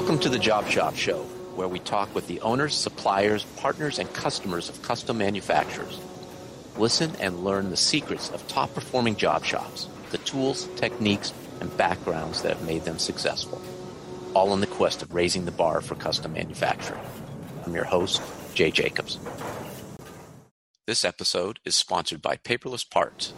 Welcome to the Job Shop Show, where we talk with the owners, suppliers, partners, and customers of custom manufacturers. Listen and learn the secrets of top performing job shops, the tools, techniques, and backgrounds that have made them successful, all in the quest of raising the bar for custom manufacturing. I'm your host, Jay Jacobs. This episode is sponsored by Paperless Parts.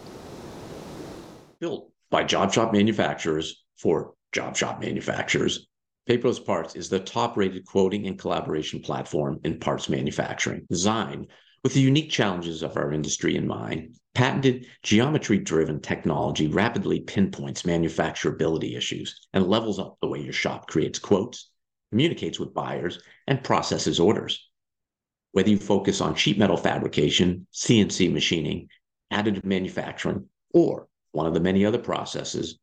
Built by job shop manufacturers for job shop manufacturers, Paperless Parts is the top rated quoting and collaboration platform in parts manufacturing, designed with the unique challenges of our industry in mind. Patented geometry driven technology rapidly pinpoints manufacturability issues and levels up the way your shop creates quotes, communicates with buyers, and processes orders. Whether you focus on sheet metal fabrication, CNC machining, additive manufacturing, or one of the many other processes,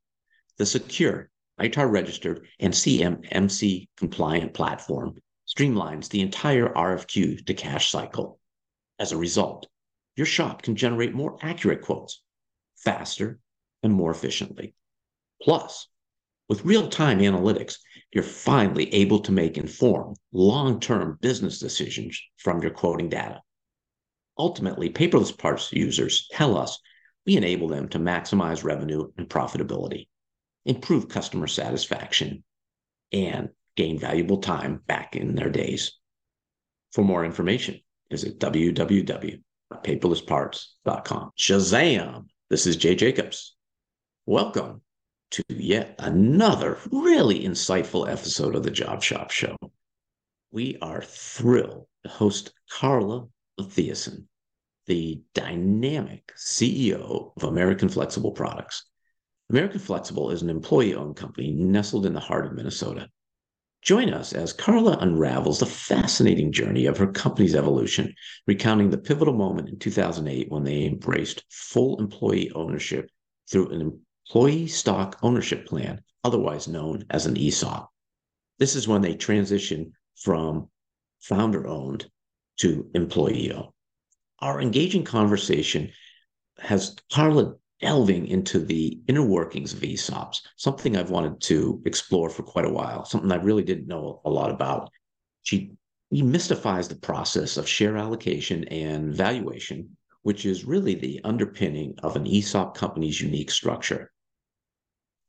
the secure ITAR registered and CMMC compliant platform streamlines the entire RFQ to cash cycle. As a result, your shop can generate more accurate quotes faster and more efficiently. Plus, with real time analytics, you're finally able to make informed, long term business decisions from your quoting data. Ultimately, paperless parts users tell us we enable them to maximize revenue and profitability improve customer satisfaction, and gain valuable time back in their days. For more information, visit www.paperlessparts.com. Shazam! This is Jay Jacobs. Welcome to yet another really insightful episode of the Job Shop Show. We are thrilled to host Carla Mathiason, the dynamic CEO of American Flexible Products. American Flexible is an employee owned company nestled in the heart of Minnesota. Join us as Carla unravels the fascinating journey of her company's evolution, recounting the pivotal moment in 2008 when they embraced full employee ownership through an employee stock ownership plan, otherwise known as an ESOP. This is when they transitioned from founder owned to employee owned. Our engaging conversation has Carla delving into the inner workings of ESOPs, something I've wanted to explore for quite a while, something I really didn't know a lot about. She demystifies the process of share allocation and valuation, which is really the underpinning of an ESOP company's unique structure.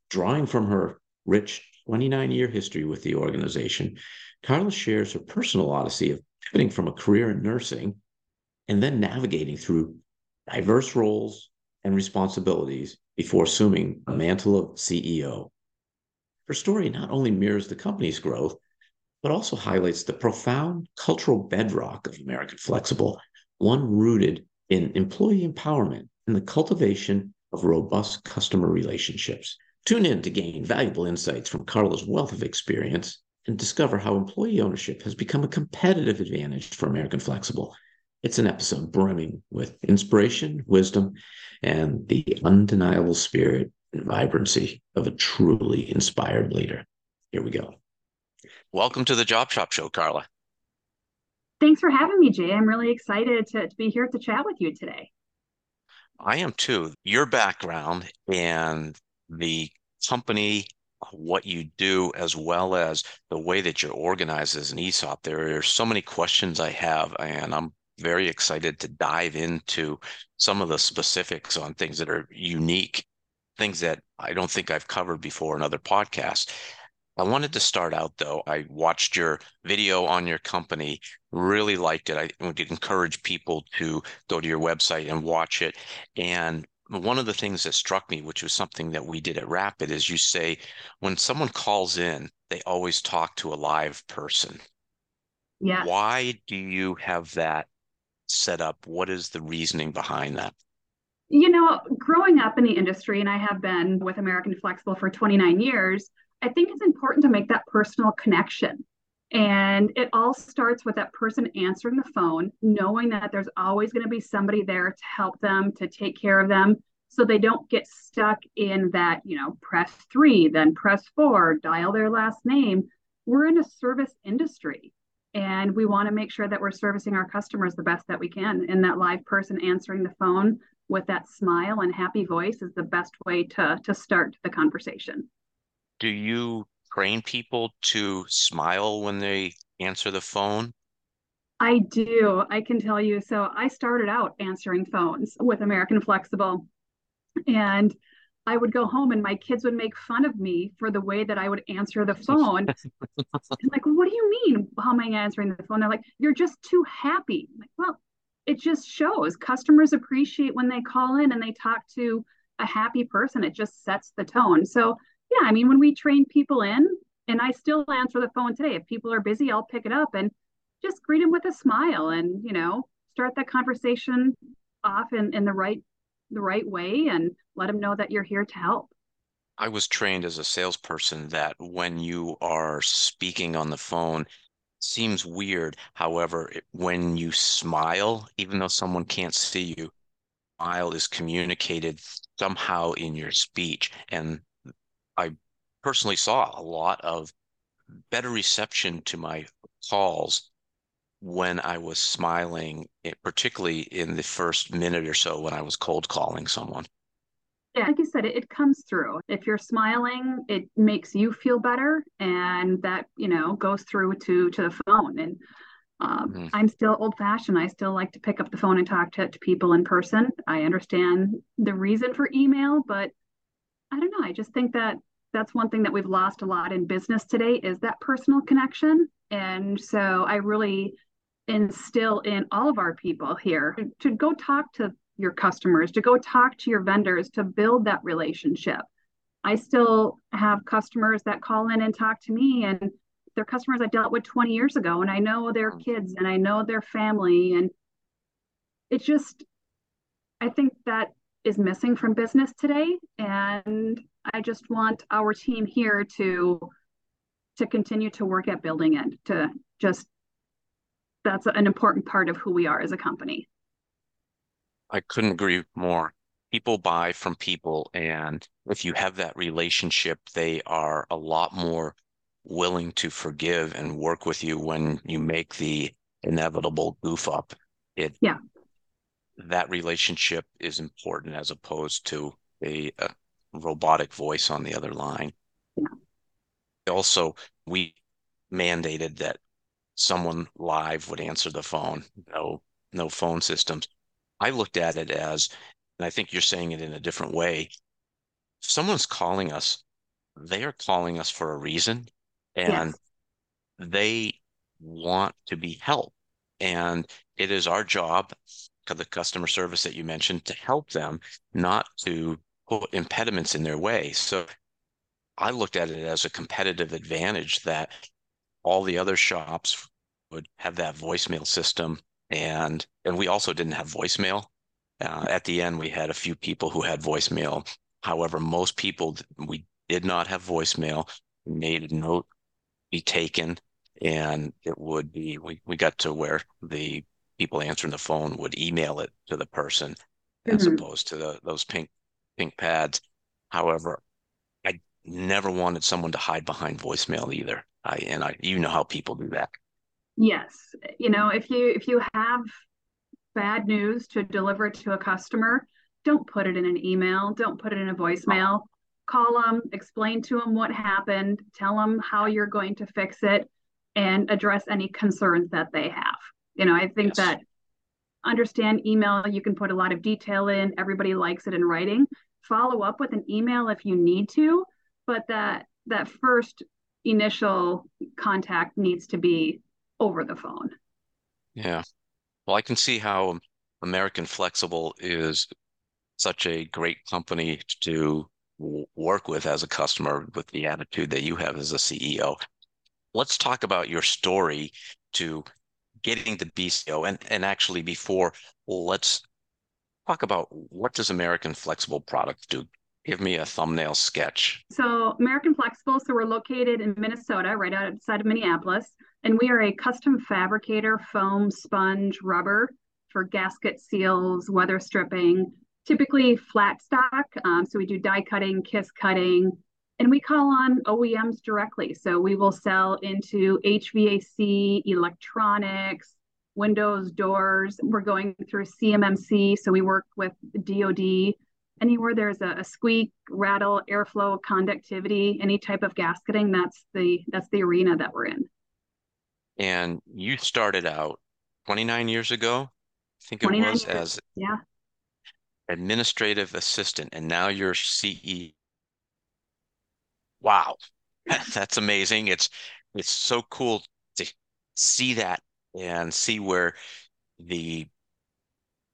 Drawing from her rich 29 year history with the organization, Carla shares her personal odyssey of pivoting from a career in nursing and then navigating through diverse roles, and responsibilities before assuming the mantle of CEO. Her story not only mirrors the company's growth, but also highlights the profound cultural bedrock of American Flexible, one rooted in employee empowerment and the cultivation of robust customer relationships. Tune in to gain valuable insights from Carla's wealth of experience and discover how employee ownership has become a competitive advantage for American Flexible it's an episode brimming with inspiration, wisdom, and the undeniable spirit and vibrancy of a truly inspired leader. Here we go. Welcome to the Job Shop Show, Carla. Thanks for having me, Jay. I'm really excited to, to be here to chat with you today. I am too. Your background and the company, what you do, as well as the way that you're organized as an ESOP, there are so many questions I have, and I'm very excited to dive into some of the specifics on things that are unique, things that I don't think I've covered before in other podcasts. I wanted to start out though. I watched your video on your company, really liked it. I would encourage people to go to your website and watch it. And one of the things that struck me, which was something that we did at Rapid, is you say when someone calls in, they always talk to a live person. Yeah. Why do you have that set up? What is the reasoning behind that? You know, growing up in the industry, and I have been with American Flexible for 29 years, I think it's important to make that personal connection. And it all starts with that person answering the phone, knowing that there's always going to be somebody there to help them, to take care of them, so they don't get stuck in that, you know, press three, then press four, dial their last name. We're in a service industry and we want to make sure that we're servicing our customers the best that we can and that live person answering the phone with that smile and happy voice is the best way to to start the conversation do you train people to smile when they answer the phone? I do. I can tell you. So I started out answering phones with American Flexible, and I would go home and my kids would make fun of me for the way that I would answer the phone. like, what do you mean? How am I answering the phone? They're like, you're just too happy. I'm like, well, it just shows customers appreciate when they call in and they talk to a happy person. It just sets the tone. So, yeah, I mean, when we train people in, and I still answer the phone today. If people are busy, I'll pick it up and just greet them with a smile and, you know, start that conversation off in, in the right the right way and let them know that you're here to help. I was trained as a salesperson that when you are speaking on the phone, seems weird. However, when you smile, even though someone can't see you, smile is communicated somehow in your speech. And I personally saw a lot of better reception to my calls when I was smiling, particularly in the first minute or so when I was cold calling someone. Yeah, like you said, it, it comes through. If you're smiling, it makes you feel better, and that you know goes through to to the phone. And um, mm-hmm. I'm still old fashioned. I still like to pick up the phone and talk to, to people in person. I understand the reason for email, but I don't know. I just think that that's one thing that we've lost a lot in business today is that personal connection. And so I really instill in all of our people here to go talk to your customers, to go talk to your vendors, to build that relationship. I still have customers that call in and talk to me, and they're customers I dealt with 20 years ago, and I know their kids and I know their family. And it just, I think that is missing from business today. And I just want our team here to to continue to work at building it, to just that's an important part of who we are as a company. I couldn't agree more. People buy from people, and if you have that relationship, they are a lot more willing to forgive and work with you when you make the inevitable goof up. It yeah, that relationship is important as opposed to a, a robotic voice on the other line. Yeah. Also, we mandated that someone live would answer the phone. No, no phone systems. I looked at it as, and I think you're saying it in a different way. If someone's calling us, they are calling us for a reason and yes. they want to be helped. And it is our job, the customer service that you mentioned, to help them, not to put impediments in their way. So I looked at it as a competitive advantage that all the other shops would have that voicemail system and and we also didn't have voicemail. Uh, at the end, we had a few people who had voicemail. However, most people we did not have voicemail. We made a note be taken, and it would be we we got to where the people answering the phone would email it to the person mm-hmm. as opposed to the, those pink pink pads. However, I never wanted someone to hide behind voicemail either. I and I you know how people do that. Yes. You know, if you if you have bad news to deliver to a customer, don't put it in an email, don't put it in a voicemail. Call them, explain to them what happened, tell them how you're going to fix it and address any concerns that they have. You know, I think yes. that understand email, you can put a lot of detail in, everybody likes it in writing. Follow up with an email if you need to, but that that first initial contact needs to be over the phone. Yeah. Well, I can see how American Flexible is such a great company to work with as a customer with the attitude that you have as a CEO. Let's talk about your story to getting to BCO and, and actually before let's talk about what does American Flexible Products do? Give me a thumbnail sketch. So American Flexible, so we're located in Minnesota, right outside of Minneapolis. And we are a custom fabricator, foam, sponge, rubber for gasket seals, weather stripping, typically flat stock. Um, so we do die cutting, kiss cutting, and we call on OEMs directly. So we will sell into HVAC, electronics, windows, doors. We're going through CMMC. So we work with DoD anywhere there's a, a, squeak, rattle, airflow, conductivity, any type of gasketing, that's the that's the arena that we're in. And you started out 29 years ago, I think it was, years. as yeah administrative assistant, and now you're CE. Wow, that's amazing. It's it's so cool to see that and see where the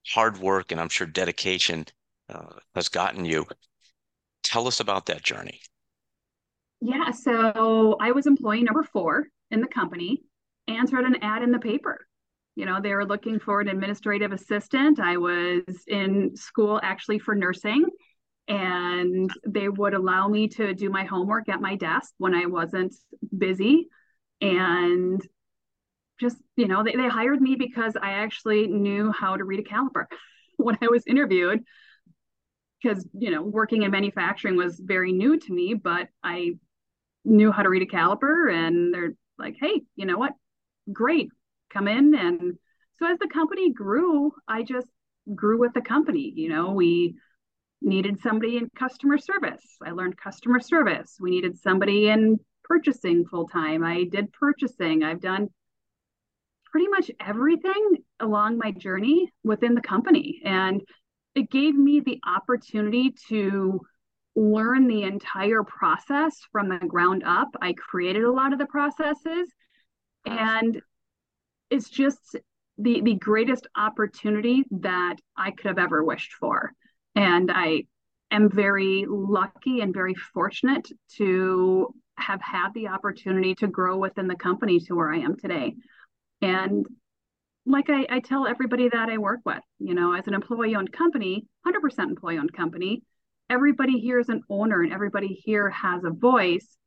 hard work and I'm sure dedication uh, has gotten you. Tell us about that journey. Yeah, so I was employee number four in the company, answered an ad in the paper. You know, they were looking for an administrative assistant. I was in school actually for nursing, and they would allow me to do my homework at my desk when I wasn't busy. And just, you know, they, they hired me because I actually knew how to read a caliper when I was interviewed because you know working in manufacturing was very new to me but i knew how to read a caliper and they're like hey you know what great come in and so as the company grew i just grew with the company you know we needed somebody in customer service. I learned customer service. We needed somebody in purchasing full time i did purchasing. I've done pretty much everything along my journey within the company. And it gave me the opportunity to learn the entire process from the ground up. I created a lot of the processes and it's just the the greatest opportunity that I could have ever wished for. And I am very lucky and very fortunate to have had the opportunity to grow within the company to where I am today. And like I, I tell everybody that I work with, you know, as an employee owned company, 100% employee owned company, everybody here is an owner and everybody here has a voice.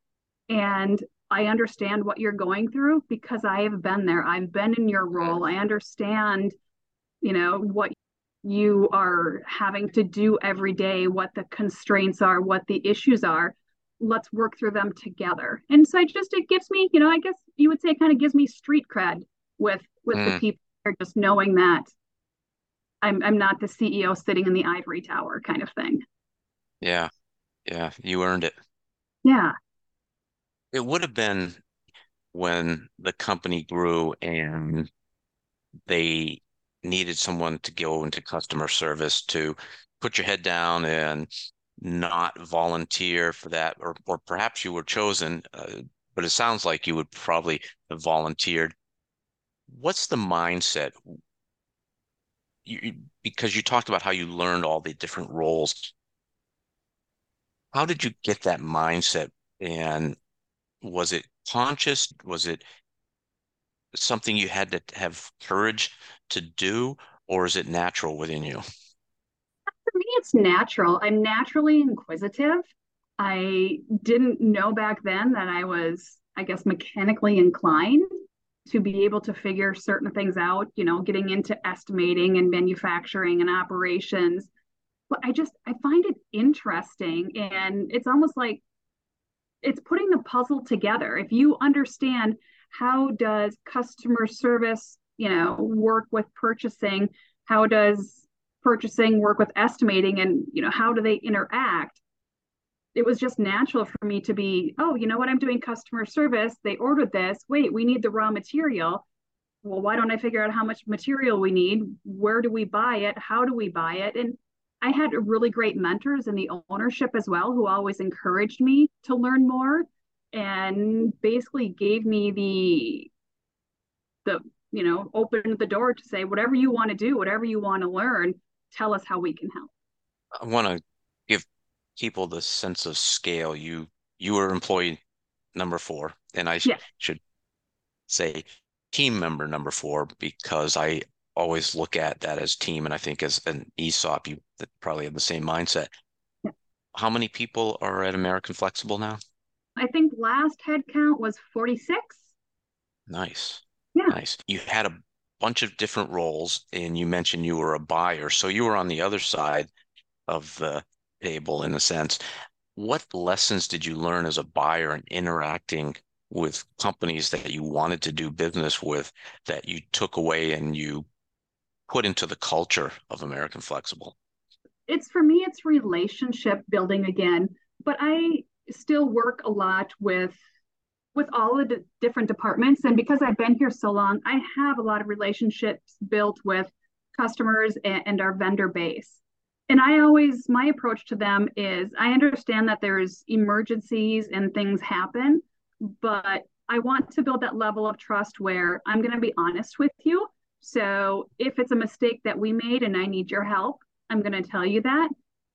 And I understand what you're going through because I have been there. I've been in your role. I understand, you know, what you are having to do every day, what the constraints are, what the issues are. Let's work through them together. And so I just it gives me, you know, I guess you would say it kind of gives me street cred with with mm. the people just knowing that I'm I'm not the CEO sitting in the ivory tower kind of thing. Yeah. Yeah. You earned it. Yeah. It would have been when the company grew and they needed someone to go into customer service to put your head down and not volunteer for that or or perhaps you were chosen uh, but it sounds like you would probably have volunteered what's the mindset? You, because you talked about how you learned all the different roles. How did you get that mindset? And was it conscious? Was it something you had to have courage to do, or is it natural within you? For me, it's natural. I'm naturally inquisitive. I didn't know back then that I was, I guess, mechanically inclined to be able to figure certain things out, you know, getting into estimating and manufacturing and operations. But I just I find it interesting and it's almost like it's putting the puzzle together. If you understand how does customer service, you know, work with purchasing, how does purchasing work with estimating and, you know, how do they interact? it was just natural for me to be, oh, you know what? I'm doing customer service. They ordered this. Wait, we need the raw material. Well, why don't I figure out how much material we need? Where do we buy it? How do we buy it? And I had really great mentors in the ownership as well who always encouraged me to learn more and basically gave me the the you know opened the door to say whatever you want to do whatever you want to learn tell us how we can help i want to give people the sense of scale. You you were employee number four, and I sh- should say team member number four because I always look at that as team, and I think as an ESOP, you probably have the same mindset. Yeah. How many people are at American Flexible now? I think last headcount was 46. Nice. Yeah. Nice. You had a bunch of different roles, and you mentioned you were a buyer. So you were on the other side of the table in a sense. What lessons did you learn as a buyer and interacting with companies that you wanted to do business with that you took away and you put into the culture of American Flexible? it's for me, it's relationship building again. But I still work a lot with with all the different departments and because i've been here so long i have a lot of relationships built with customers and, and, our vendor base and i always my approach to them is i understand that there's emergencies and things happen but i want to build that level of trust where i'm going to be honest with you so if it's a mistake that we made and i need your help i'm going to tell you that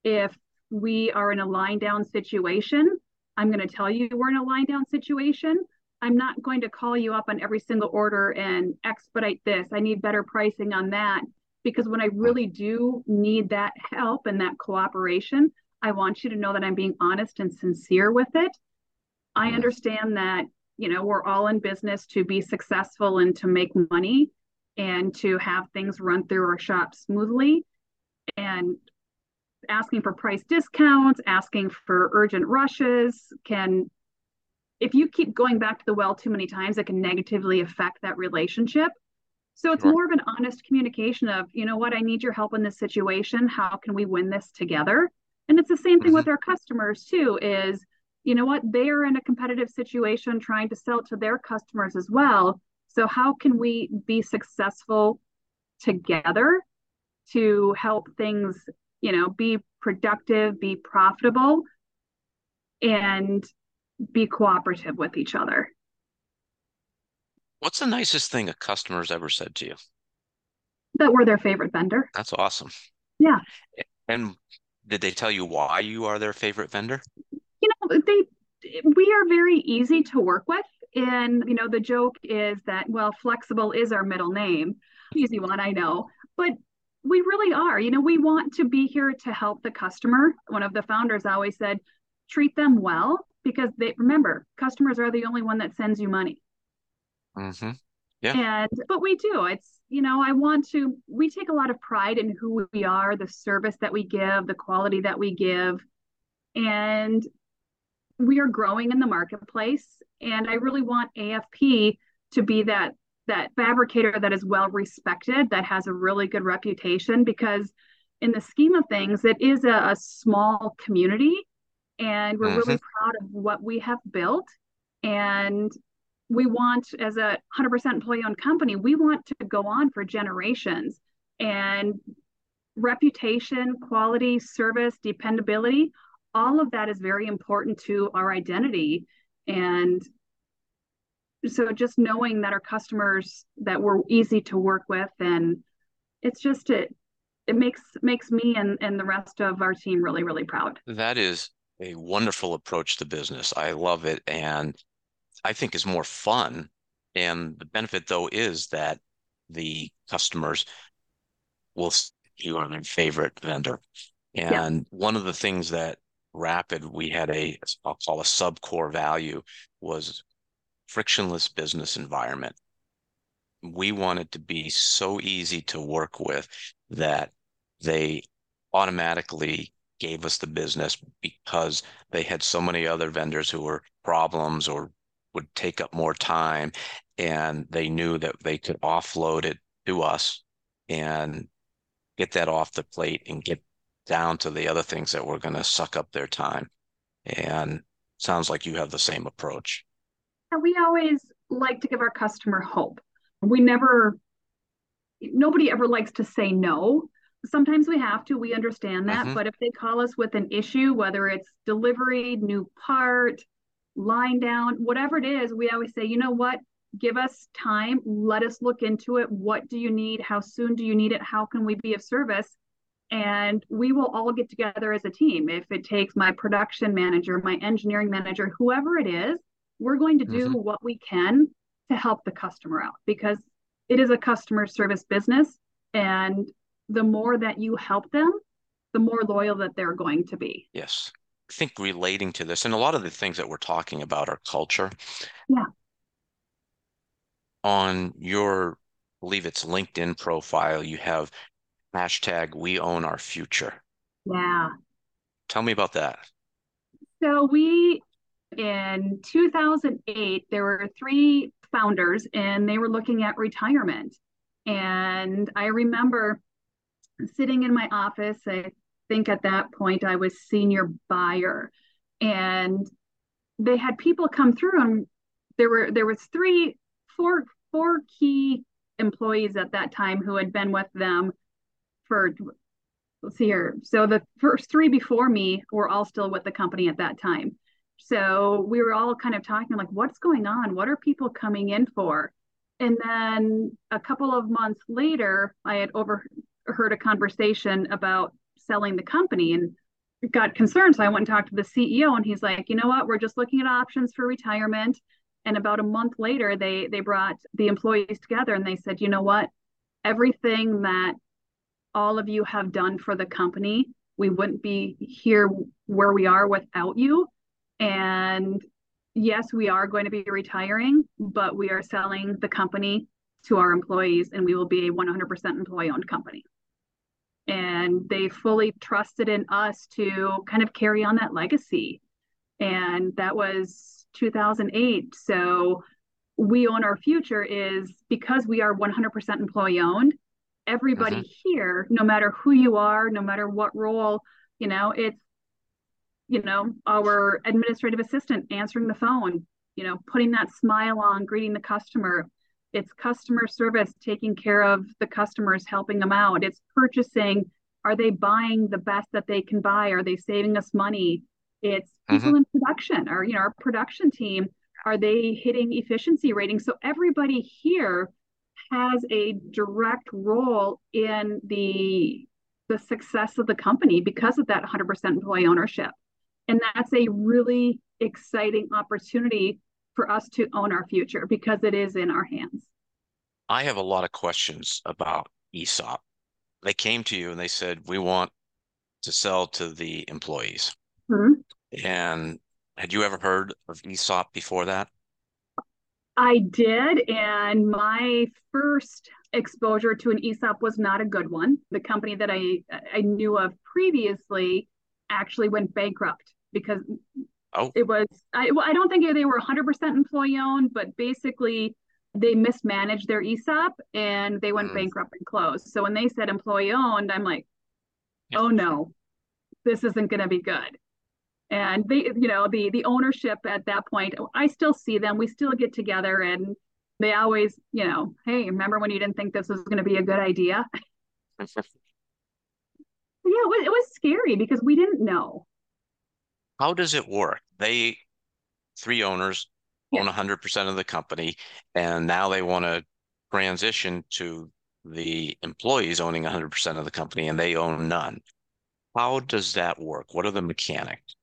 if we are in a line down situation I'm going to tell you we're in a line down situation. I'm not going to call you up on every single order and expedite this. I need better pricing on that. Because when I really do need that help and that cooperation, I want you to know that I'm being honest and sincere with it. I understand that, you know, we're all in business to be successful and to make money and to have things run through our shop smoothly. And asking for price discounts, asking for urgent rushes can if you keep going back to the well too many times, it can negatively affect that relationship. So it's sure. more of an honest communication of, you know what, I need your help in this situation. How can we win this together? And it's the same thing mm-hmm. with our customers too, is you know what, they are in a competitive situation trying to sell to their customers as well. So how can we be successful together to help things you know, be productive, be profitable, and be cooperative with each other. What's the nicest thing a customer's ever said to you? That we're their favorite vendor. That's awesome. Yeah. And did they tell you why you are their favorite vendor? You know, they we are very easy to work with. And you know, the joke is that well, flexible is our middle name. Easy one, I know. But we really are. You know, we want to be here to help the customer. One of the founders always said, treat them well because they remember customers are the only one that sends you money. Mm-hmm. Yeah. And but we do. It's you know, I want to. We take a lot of pride in who we are, the service that we give, the quality that we give, and we are growing in the marketplace. And I really want AFP to be that that fabricator that is well respected, that has a really good reputation, because in the scheme of things, it is a, a small community and we're mm-hmm. really proud of what we have built. And we want, as a 100% employee owned company, we want to go on for generations. And reputation, quality, service, dependability, all of that is very important to our identity. And so just knowing that our customers that we're easy to work with and it's just it it makes makes me and and the rest of our team really really proud. That is a wonderful approach to business. I love it and i think is more fun. And the benefit though is that the customers will see you are their favorite vendor. And yeah. one of the things that rapid we had a i'll call a sub core value was frictionless business environment. We wanted to be so easy to work with that they automatically gave us the business because they had so many other vendors who were problems or would take up more time and they knew that they could offload it to us and get that off the plate and get down to the other things that were going to suck up their time and sounds like you have the same approach we always like to give our customer hope. We never, nobody ever likes to say no. Sometimes we have to, we understand that. Mm-hmm. But if they call us with an issue, whether it's delivery, new part, line down, whatever it is, we always say, you know what? Give us time. Let us look into it. What do you need? How soon do you need it? How can we be of service? And we will all get together as a team. If it takes my production manager, my engineering manager, whoever it is, we're going to do mm-hmm. what we can to help the customer out because it is a customer service business. And the more that you help them the more loyal that they're going to be. Yes. I think relating to this and a lot of the things that we're talking about are culture. Yeah. On your I believe it's linkedin profile you have hashtag we own our future yeah tell me about that so we in 2008, there were three founders and they were looking at retirement. And I remember sitting in my office, I think at that point I was senior buyer. And they had people come through and there were there was three, four, four key employees at that time who had been with them for let's see here. So the first three before me were all still with the company at that time. So we were all kind of talking like, what's going on? What are people coming in for? And then a couple of months later, I had overheard a conversation about selling the company and got concerned. So I went and talked to the CEO, and he's like, you know what? We're just looking at options for retirement. And about a month later, they they brought the employees together and they said, you know what? Everything that all of you have done for the company, we wouldn't be here where we are without you. And yes, we are going to be retiring, but we are selling the company to our employees and we will be a 100% employee owned company. And they fully trusted in us to kind of carry on that legacy. And that was 2008. So we own our future is because we are 100% employee owned. Everybody mm-hmm. here, no matter who you are, no matter what role, you know, it's you know, our administrative assistant answering the phone, you know, putting that smile on, greeting the customer. It's customer service, taking care of the customers, helping them out. It's purchasing. Are they buying the best that they can buy? Are they saving us money? It's people mm-hmm. in production or, you know, our production team. Are they hitting efficiency ratings? So everybody here has a direct role in the the success of the company because of that 100% employee ownership. And that's a really exciting opportunity for us to own our future because it is in our hands. I have a lot of questions about ESOP. They came to you and they said, We want to sell to the employees. Mm-hmm. And had you ever heard of ESOP before that? I did. And my first exposure to an ESOP was not a good one. The company that I, I knew of previously actually went bankrupt because oh. it was I, well, I don't think they were 100% employee owned, but basically they mismanaged their ESOP and they went mm. bankrupt and closed. So when they said employee owned, I'm like, oh no, this isn't going to be good. And they, you know, the the ownership at that point, I still see them. We still get together and they always, you know, hey, remember when you didn't think this was going to be a good idea? yeah, it was, it was scary because we didn't know how does it work? They three owners yeah. own 100% of the company and now they want to transition to the employees owning 100% of the company and they own none. How does that work? What are the mechanics?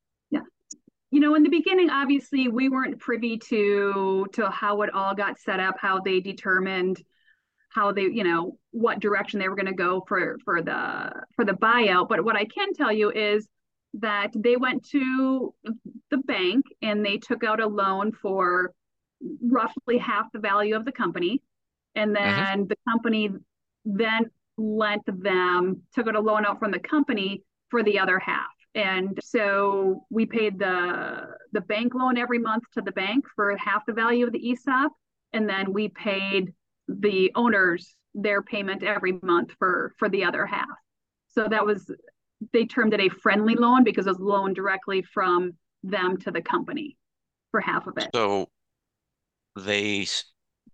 You know, in the beginning obviously we weren't privy to to how it all got set up, how they determined how they, you know, what direction they were going to go for for the for the buyout, but what I can tell you is that they went to the bank and they took out a loan for roughly half the value of the company. And mm-hmm. then mm-hmm. the company then lent them, took out a loan out from the company for the other half. And so we paid the the bank loan every month to the bank for half the value of the ESOP. And then we paid the owners their payment every month for for the other half. So that was they termed it a friendly loan because it was loaned directly from them to the company for half of it. So they,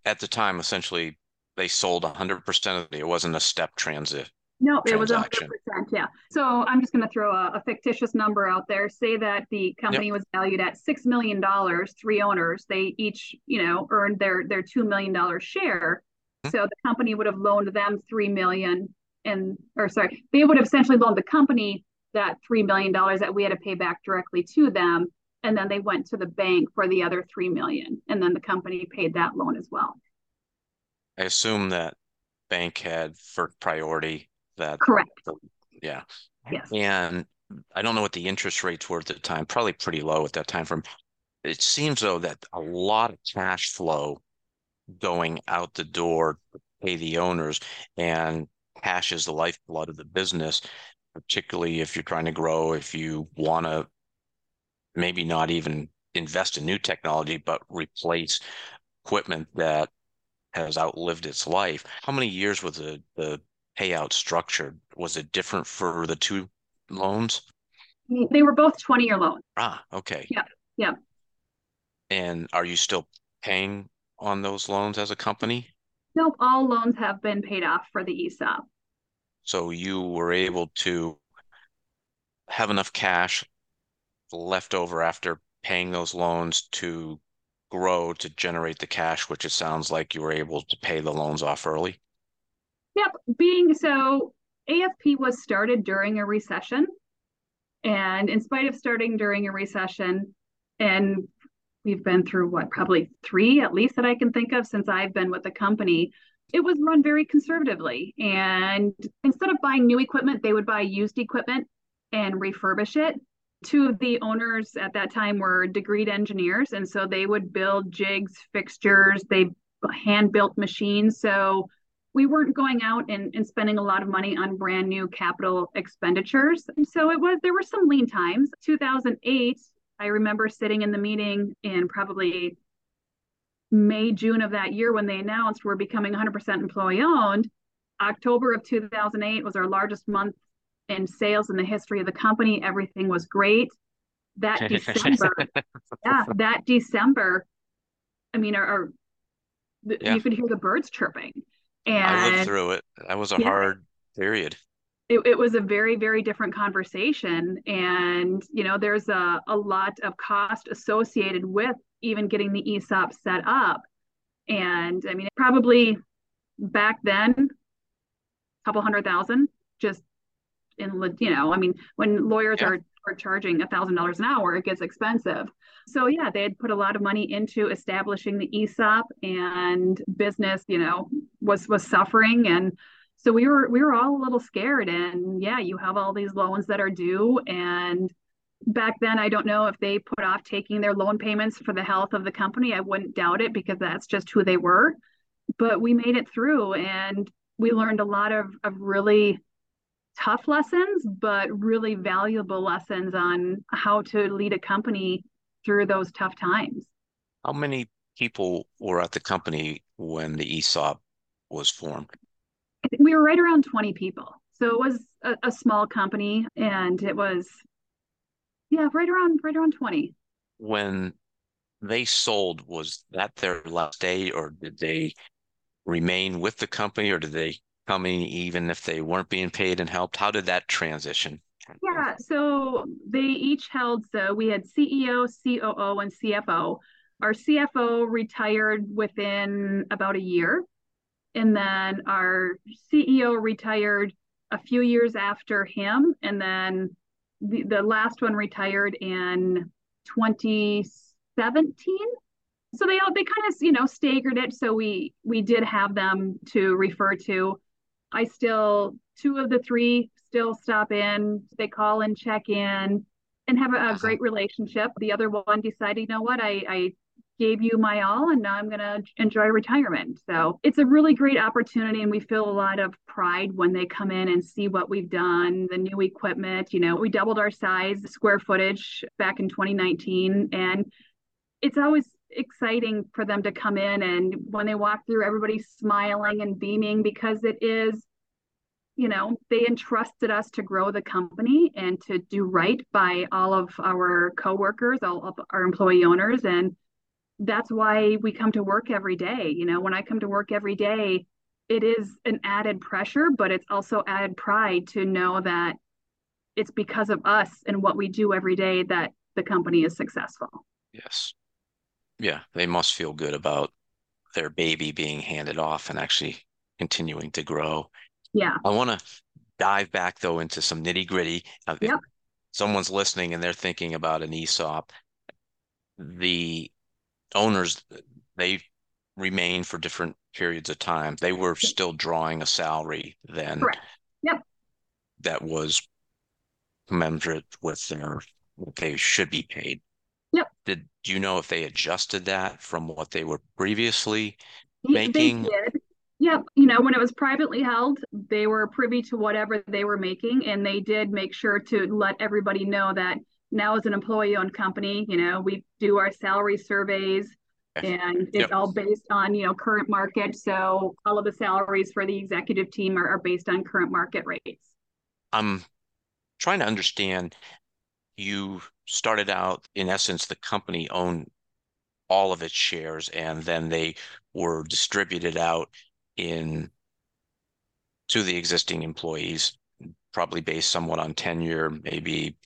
at the time, essentially, they sold 100% of it. It wasn't a step transit. No, it was 100%. Yeah. So I'm just going to throw a, a, fictitious number out there. Say that the company yep. was valued at $6 million, three owners. They each, you know, earned their, their $2 million share. Mm-hmm. So the company would have loaned them 3 million and or sorry, they would have essentially loaned the company that three million dollars that we had to pay back directly to them, and then they went to the bank for the other three million, and then the company paid that loan as well. I assume that bank had for priority. That correct. Yeah. Yes. And I don't know what the interest rates were at the time. Probably pretty low at that time. From it seems though that a lot of cash flow going out the door to pay the owners and cash is the lifeblood of the business, particularly if you're trying to grow, if you want to maybe not even invest in new technology, but replace equipment that has outlived its life. How many years was the, the payout structured? Was it different for the two loans? They were both 20 year loans. Ah, okay. Yeah. Yeah. And are you still paying on those loans as a company? Nope, all loans have been paid off for the ESOP. So you were able to have enough cash left over after paying those loans to grow to generate the cash, which it sounds like you were able to pay the loans off early. Yep. Being so, AFP was started during a recession. And in spite of starting during a recession, and we've been through what, probably three at least that I can think of since I've been with the company, it was run very conservatively. And instead of buying new equipment, they would buy used equipment and refurbish it two of the owners at that time were degreed engineers and so they would build jigs fixtures they hand built machines so we weren't going out and, and spending a lot of money on brand new capital expenditures and so it was there were some lean times 2008 i remember sitting in the meeting in probably may june of that year when they announced we're becoming 100% employee owned october of 2008 was our largest month in sales in the history of the company. Everything was great. That December, yeah, that December, I mean, our, our yeah. you could hear the birds chirping. And I lived through it. That was a yeah, hard period. It, it was a very, very different conversation. And, you know, there's a, a lot of cost associated with even getting the ESOP set up. And I mean, probably back then, a couple hundred thousand just in you know i mean when lawyers yeah. are are charging a thousand dollars an hour it gets expensive. So yeah they had put a lot of money into establishing the esop and business you know was was suffering. And so we were we were all a little scared. And yeah you have all these loans that are due. And back then i don't know if they put off taking their loan payments for the health of the company. I wouldn't doubt it because that's just who they were. But we made it through. And we learned a lot of, of really tough lessons, but really valuable lessons on how to lead a company through those tough times. How many people were at the company when the ESOP was formed? We were right around 20 people. So it was a, a small company and it was yeah, right around right around 20. When they sold, was that their last day or did they remain with the company or did they coming even if they weren't being paid and helped? How did that transition? Yeah, so they each held, so we had CEO, COO, and CFO. Our CFO retired within about a year. And then our CEO retired a few years after him. And then the, the last one retired in 2017 so they all they kind of you know staggered it so we we did have them to refer to I still, two of the three still stop in. They call and check in and have a, a great relationship. The other one decided, you know what, I, I gave you my all and now I'm going to enjoy retirement. So it's a really great opportunity. And we feel a lot of pride when they come in and see what we've done, the new equipment. You know, we doubled our size, square footage back in 2019. And it's always exciting for them to come in and when they walk through everybody's smiling and beaming because it is you know they entrusted us to grow the company and to do right by all of our coworkers all of our employee owners and that's why we come to work every day. You know when i come to work every day it is an added pressure but it's also added pride to know that it's because of us and what we do every day that the company is successful. Yes yeah, they must feel good about their baby being handed off and actually continuing to grow. Yeah. I want to dive back though into some nitty gritty. Yep. Someone's listening and they're thinking about an ESOP. The owners, they remain for different periods of time. They were still drawing a salary then. Correct. Yep. That was commensurate with their what they should be paid. Yep. Did do you know if they adjusted that from what they were previously making? They did. Yep. You know, when it was privately held, they were privy to whatever they were making, and they did make sure to let everybody know that now as an employee-owned company, you know, we do our salary surveys and it's yep. all based on you know current market so all of the salaries for the executive team are, are based on current market rates i'm trying to understand you started out, in essence, the company owned all of its shares and then they were distributed out in to the existing employees, probably based somewhat on tenure, maybe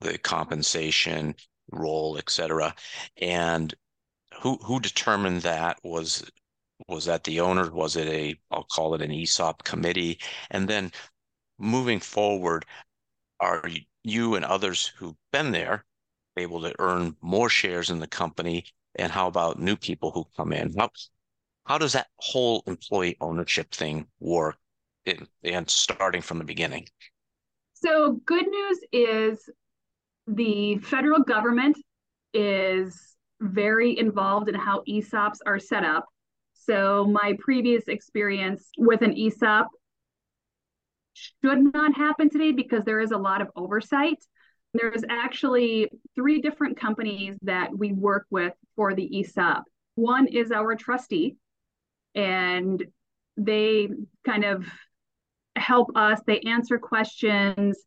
the compensation, role, et cetera. And who who determined that? Was was that the owner? Was it a I'll call it an ESOP committee? And then moving forward, are you and others who've been there able to earn more shares in the company? And how about new people who come in? How, how does that whole employee ownership thing work in, and starting from the beginning? So, good news is the federal government is very involved in how ESOPs are set up. So, my previous experience with an ESOP should not happen today because there is a lot of oversight. There's actually three different companies that we work with for the ESOP. One is our trustee, and they kind of help us, they answer questions,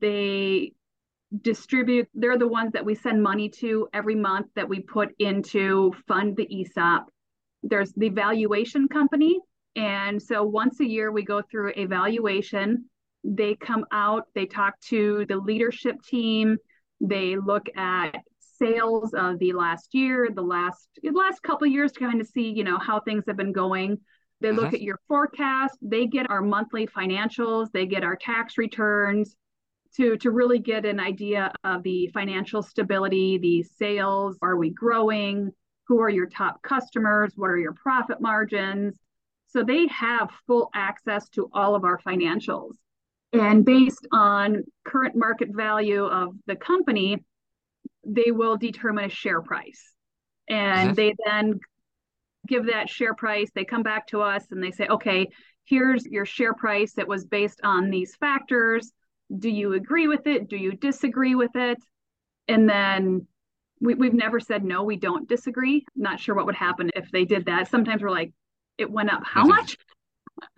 they distribute, they're the ones that we send money to every month that we put into fund the ESOP. There's the valuation company. And so once a year, we go through a valuation. They come out, they talk to the leadership team, they look at sales of the last year, the last the last couple of years to kind of see, you know, how things have been going. They look mm-hmm. at your forecast, they get our monthly financials, they get our tax returns to to really get an idea of the financial stability, the sales, are we growing? Who are your top customers? What are your profit margins? So they have full access to all of our financials. And based on current market value of the company, they will determine a share price. And mm-hmm. they then give that share price. They come back to us and they say, okay, here's your share price. It was based on these factors. Do you agree with it? Do you disagree with it? And then we, we've never said, no, we don't disagree. Not sure what would happen if they did that. Sometimes we're like, it went up how mm-hmm. much?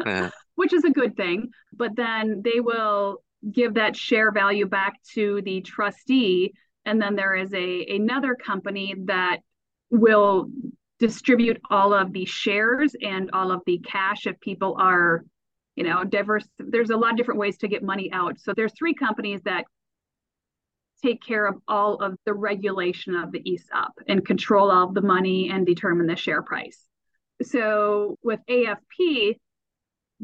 yeah. Which is a good thing. But then they will give that share value back to the trustee. And then there is a another company that will distribute all of the shares and all of the cash if people are you know diverse. There's a lot of different ways to get money out. So there's three companies that take care of all of the regulation of the ESOP and control all of the money and determine the share price. So with AFP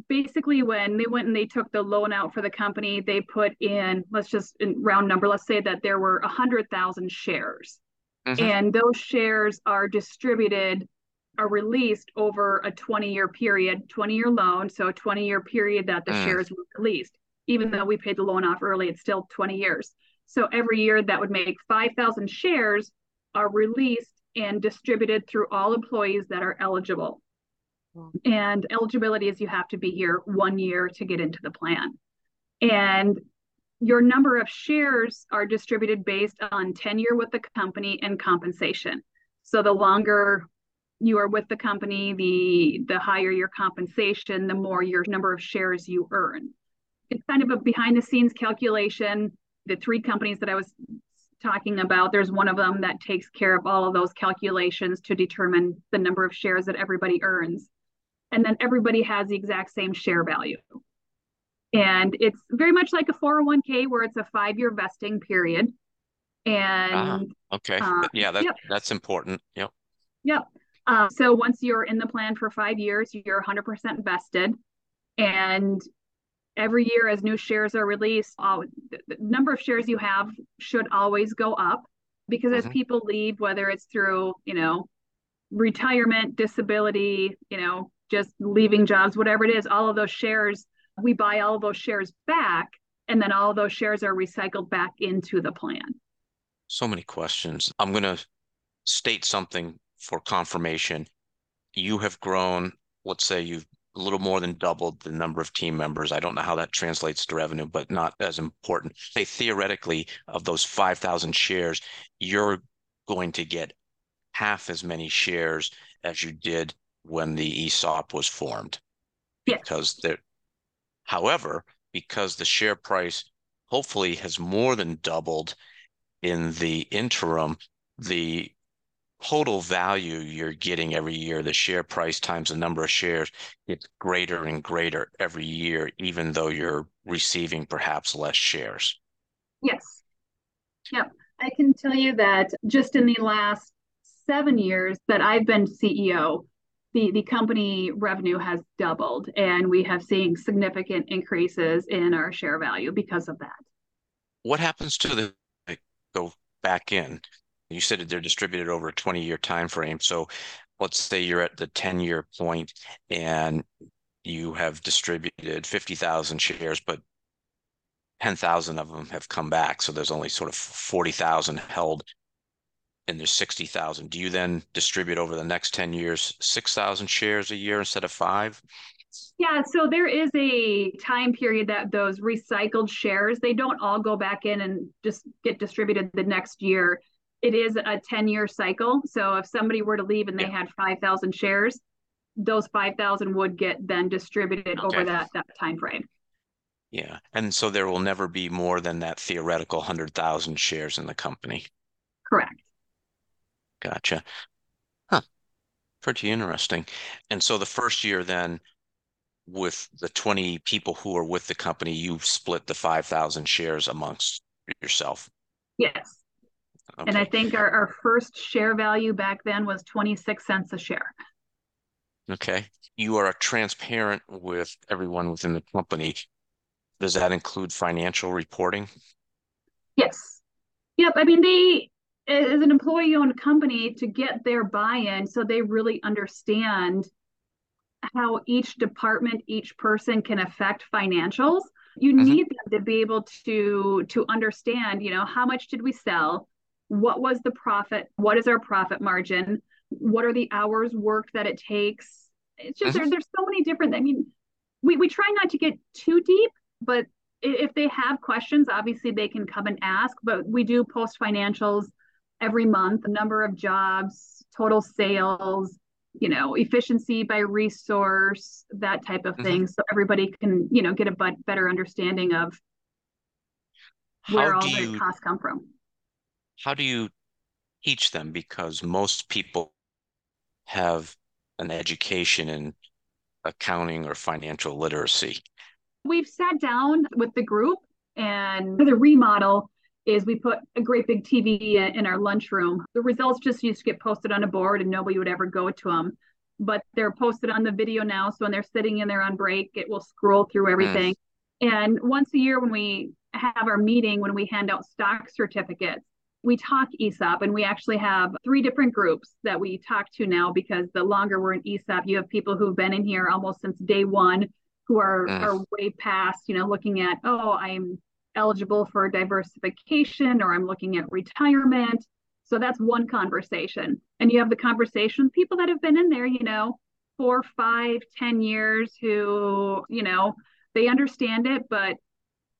basically when they went and they took the loan out for the company they put in let's just in round number let's say that there were 100000 shares. Mm-hmm. and those shares are distributed are released over a 20 year period 20 year loan. So a 20 year period that the mm. shares were released. Even though we paid the loan off early it's still 20 years. So every year that would make 5000 shares are released and distributed through all employees that are eligible and eligibility is you have to be here one year to get into the plan. And your number of shares are distributed based on tenure with the company and compensation. So the longer you are with the company, the the higher your compensation, the more your number of shares you earn. It's kind of a behind the scenes calculation. The three companies that I was talking about, there's one of them that takes care of all of those calculations to determine the number of shares that everybody earns and then everybody has the exact same share value. And it's very much like a 401k where it's a five year vesting period. And uh, okay. Uh, yeah, that, yep. that's important. Yep. Yep. Uh, so once you're in the plan for five years, you're 100% vested. And every year, as new shares are released, uh, the number of shares you have should always go up because mm-hmm. as people leave, whether it's through, you know, retirement, disability, you know, just leaving jobs, whatever it is, all of those shares, we buy all of those shares back, and then all of those shares are recycled back into the plan. So many questions. I'm going to state something for confirmation. You have grown, let's say you've a little more than doubled the number of team members. I don't know how that translates to revenue, but not as important. Say theoretically, of those 5,000 shares, you're going to get half as many shares as you did when the ESOP was formed. Yes. Because there, however, because the share price hopefully has more than doubled in the interim, the total value you're getting every year, the share price times the number of shares, gets greater and greater every year, even though you're receiving perhaps less shares. Yes. Yep. I can tell you that just in the last seven years that I've been CEO, the, the company revenue has doubled and we have seen significant increases in our share value because of that. What happens to the go back in? You said that they're distributed over a 20 year time frame. So let's say you're at the 10 year point and you have distributed 50,000 shares, but 10,000 of them have come back. So there's only sort of 40,000 held and there's 60,000. Do you then distribute over the next 10 years 6,000 shares a year instead of five? Yeah, so there is a time period that those recycled shares, they don't all go back in and just get distributed the next year. It is a 10 year cycle. So if somebody were to leave and they yeah. had 5,000 shares, those 5,000 would get then distributed okay. over that, that time frame. Yeah. And so there will never be more than that theoretical 100,000 shares in the company. Correct. Gotcha. Huh. Pretty interesting. And so the first year then with the 20 people who are with the company, you split the 5,000 shares amongst yourself. Yes. Okay. And I think our, our first share value back then was 26 cents a share. Okay. You are transparent with everyone within the company. Does that include financial reporting? Yes. Yep. I mean, they, as an employee owned company, to get their buy in so they really understand how each department, each person can affect financials. You mm-hmm. need them to be able to to understand, you know, how much did we sell? What was the profit? What is our profit margin? What are the hours worked that it takes? It's just mm-hmm. there, there's so many different. I mean, we we try not to get too deep, but if they have questions, obviously they can come and ask. But we do post financials every month, number of jobs, total sales, you know efficiency by resource that type of mm-hmm. thing. So everybody can you know get a but- better understanding of where all the costs come from. How do you teach them? Because most people have an education in accounting or financial literacy. We've sat down with the group and the remodel is we put a great big TV in our lunchroom. The results just used to get posted on a board and nobody would ever go to them. But they're posted on the video now. So when they're sitting in there on break, it will scroll through everything. And once a year, when we have our meeting, when we hand out stock certificates, we talk ESOP and we actually have three different groups that we talk to now because the longer we're in ESOP, you have people who've been in here almost since day one who are, are way past, you know, looking at, oh, I'm eligible for diversification or I'm looking at retirement. So that's one conversation. And you have the conversation with people that have been in there, you know, four, five, ten years who, you know, they understand it, but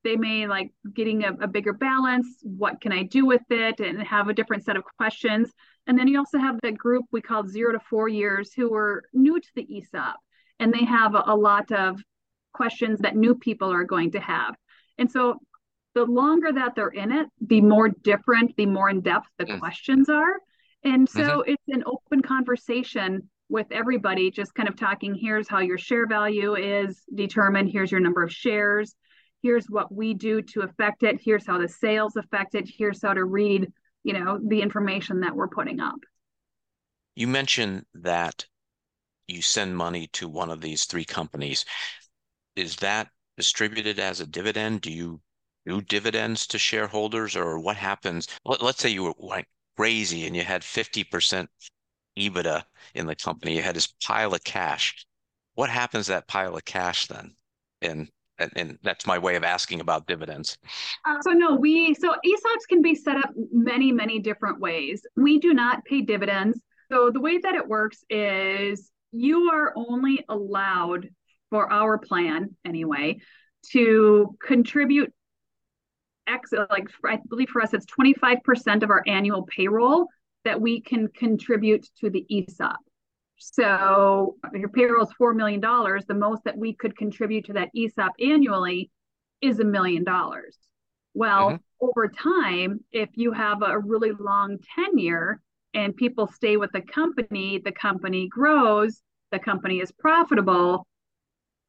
they may like getting a, a bigger balance. What can I do with it? And have a different set of questions. And then you also have that group we call zero to four years who are new to the ESOP and they have a, a lot of questions that new people are going to have. And so the longer that they're in it, the more different, the more in depth the mm. questions are. And so mm-hmm. it's an open conversation with everybody, just kind of talking here's how your share value is determined, here's your number of shares, here's what we do to affect it, here's how the sales affect it, here's how to read, you know, the information that we're putting up. You mentioned that you send money to one of these three companies. Is that distributed as a dividend? Do you do dividends to shareholders or what happens? Let, us say you were like crazy and you had 50% EBITDA in the company, you had this pile of cash. What happens to that pile of cash then? And and, and that's my way of asking about dividends. Uh, so no, we so ESOPs can be set up many many different ways. We do not pay dividends. So the way that it works is you are only allowed for our plan anyway to contribute X, like I believe for us, it's 25% of our annual payroll that we can contribute to the ESOP. So your payroll is $4 million. The most that we could contribute to that ESOP annually is a million dollars. Well, mm-hmm. over time, if you have a really long tenure and people stay with the company, the company grows, the company is profitable,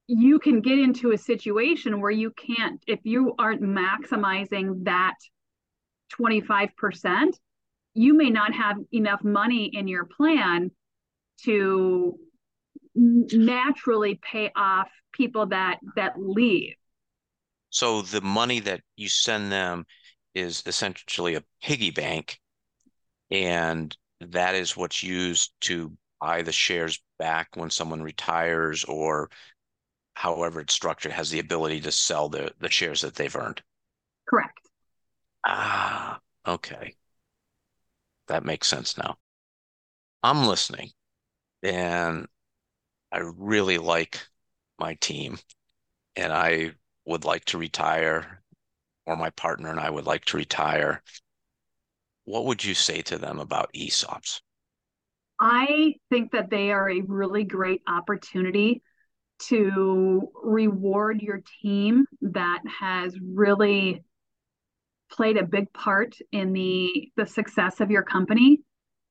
you can get into a situation where you can't, if you aren't maximizing that 25%, you may not have enough money in your plan to naturally pay off people that that leave. So the money that you send them is essentially a piggy bank and that is what's used to buy the shares back when someone retires or however it's structured has the ability to sell the the shares that they've earned correct ah okay that makes sense now i'm listening and I really like my team and I would like to retire, or my partner and I would like to retire. What would you say to them about ESOPs? I think that they are a really great opportunity to reward your team that has really played a big part in the the success of your company.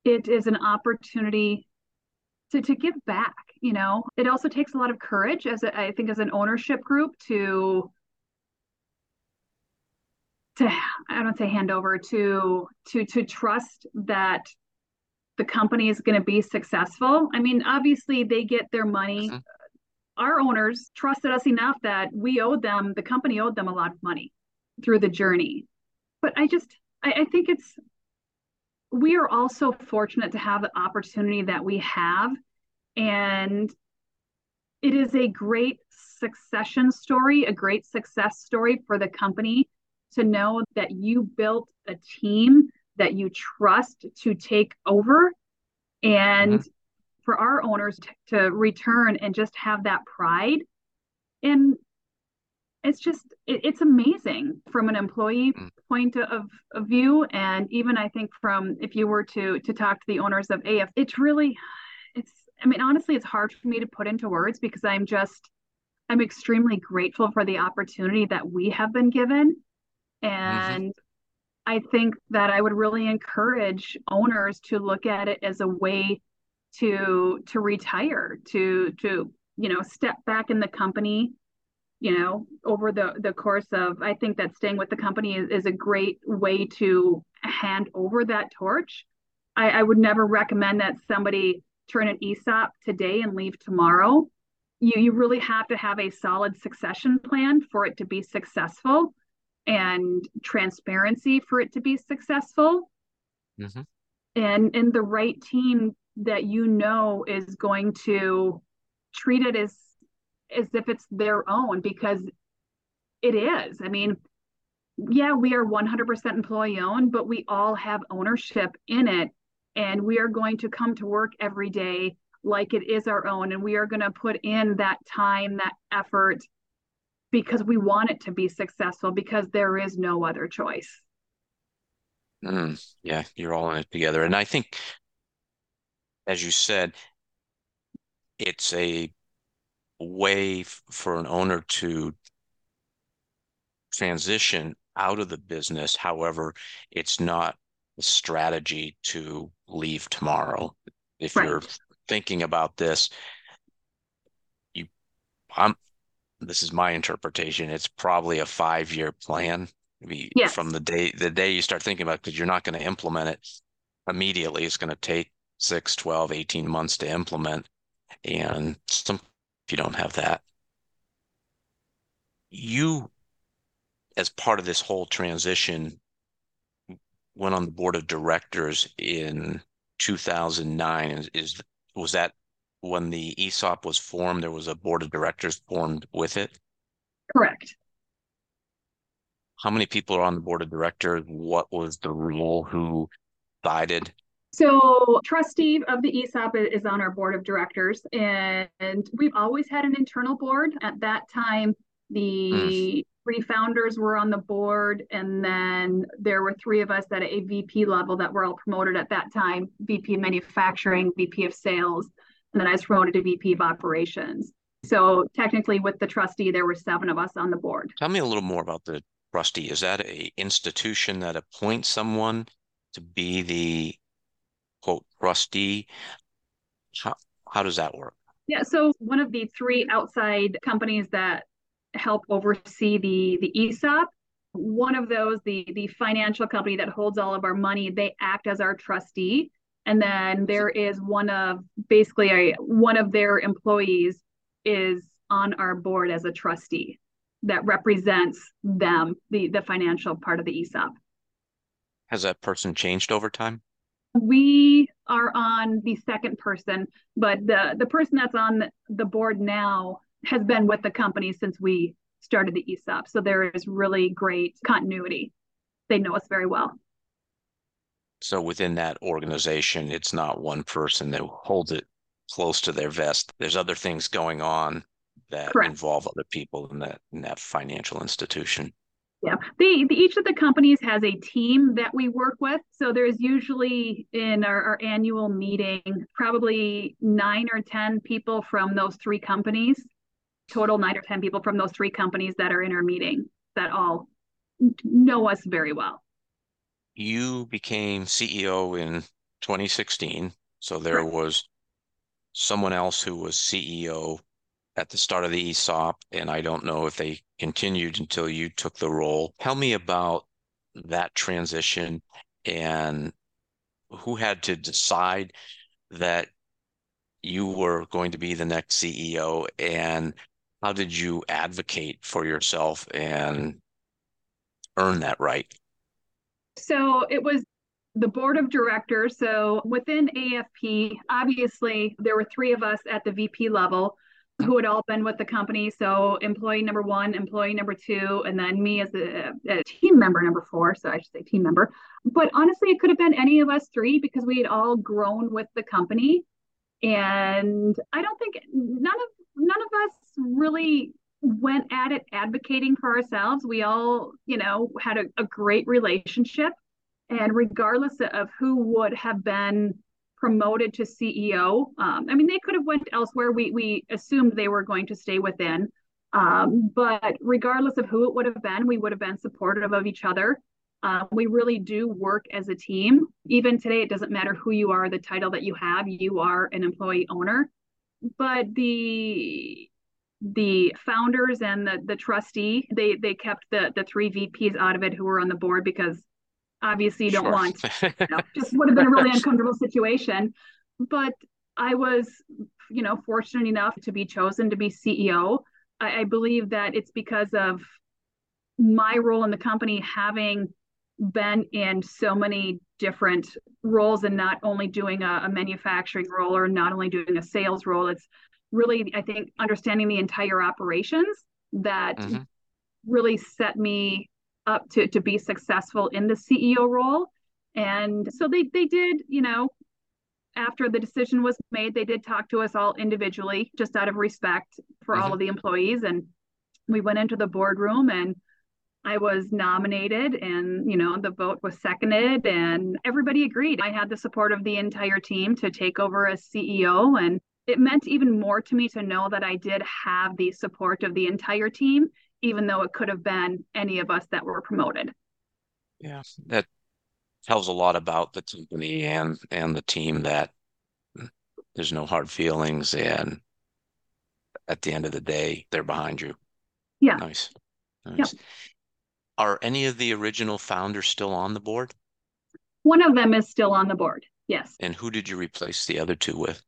It is an opportunity to, to give back you know it also takes a lot of courage as a, I think as an ownership group to to i don't say hand over to to to trust that the company is going to be successful i mean obviously they get their money mm-hmm. Our owners trusted us enough that we owed them the company owed them a lot of money through the journey. But i just I, I think it's we are also fortunate to have the opportunity that we have. And it is a great succession story, a great success story for the company to know that you built a team that you trust to take over. And mm-hmm. For our owners to, to, return and just have that pride and it's just it, it's amazing from an employee mm. point of, of view and even i think from if you were to to talk to the owners of af it's really it's I mean, honestly, it's hard for me to put into words because I'm just, I'm extremely grateful for the opportunity that we have been given. And mm-hmm. I think that I would really encourage owners to look at it as a way to to retire, to to you know step back in the company, you know, over the the course of. I think that staying with the company is, is a great way to hand over that torch. I, I would never recommend that somebody turn an ESOP today and leave tomorrow. You, you really have to have a solid succession plan for it to be successful and transparency for it to be successful. Mm-hmm. And, and the right team that you know is going to treat it as as if it's their own because it is. I mean, yeah, we are 100% employee owned, but we all have ownership in it and we are going to come to work every day like it is our own and we are going to put in that time that effort because we want it to be successful because there is no other choice mm, yeah you're all in it together and i think as you said it's a way for an owner to transition out of the business however it's not a strategy to leave tomorrow. If right. you're thinking about this, you, I'm. This is my interpretation. It's probably a five year plan. Yes. from the day the day you start thinking about it, because you're not going to implement it immediately. It's going to take 6, 12, 18 months to implement. And some if you don't have that. You as part of this whole transition went on the board of directors in 2009. Is, is was that when the ESOP was formed? There was a board of directors formed with it. Correct. How many people are on the board of directors? What was the rule? Who decided? So, trustee of the ESOP is on our board of directors, and we've always had an internal board. At that time, the mm three founders were on the board, and then there were three of us at a VP level that were all promoted at that time VP of manufacturing, VP of sales, and then I was promoted to VP of operations. So technically, with the trustee, there were seven of us on the board. Tell me a little more about the trustee? Is that a institution that appoints someone to be the quote trustee? How, how does that work? Yeah, so one of the three outside companies that help oversee the the ESOP, one of those, the the financial company that holds all of our money, they act as our trustee. And then there is one of basically a one of their employees is on our board as a trustee that represents them, the the financial part of the ESOP. Has that person changed over time? We are on the second person, but the the person that's on the board now has been with the company since we started the ESOP. So there is really great continuity. They know us very well. So within that organization, it's not one person that holds it close to their vest. There's other things going on that Correct. involve other people in that in that financial institution. Yeah, the, the, each of the companies has a team that we work with. So there's usually in our, our annual meeting probably nine or ten people from those three companies, total nine or ten people from those three companies that are in our meeting that all know us very well. You became CEO in 2016, so there was someone else who was CEO at the start of the ESOP, and I don't know if they continued until you took the role. Tell me about that transition and who had to decide that you were going to be the next CEO and how did you advocate for yourself and earn that right? So it was the board of directors. So within AFP, obviously, there were three of us at the VP level who had all been with the company. So employee number one, employee number two, and then me as a, a, team member number four. So I should say team member. But honestly, it could have been any of us three because we had all grown with the company. And I don't think none of none of us really went at it advocating for ourselves. We all, you know, had a, a great relationship. And regardless of who would have been promoted to CEO. Um, I mean, they could have went elsewhere. We we assumed they were going to stay within. Um, but regardless of who it would have been, we would have been supportive of each other. Uh, we really do work as a team. Even today, it doesn't matter who you are, the title that you have, you are an employee owner. But the the founders and the the trustee, they they kept the the three VPs out of it who were on the board because obviously you don't sure. want you know, just would have been a really uncomfortable situation but i was you know fortunate enough to be chosen to be ceo I, I believe that it's because of my role in the company having been in so many different roles and not only doing a, a, manufacturing role or not only doing a sales role it's really i think understanding the entire operations that mm-hmm. really set me up to to be successful in the CEO role. And so they they did, you know, after the decision was made, they did talk to us all individually, just out of respect for mm-hmm. all of the employees. And we went into the boardroom and I was nominated and you know the vote was seconded and everybody agreed. I had the support of the entire team to take over as CEO and it meant even more to me to know that I did have the support of the entire team even though it could have been any of us that were promoted. Yeah, that tells a lot about the company and and the team that there's no hard feelings and at the end of the day they're behind you. Yeah. Nice. Nice. Yep. Are any of the original founders still on the board? One of them is still on the board. Yes. And who did you replace the other two with?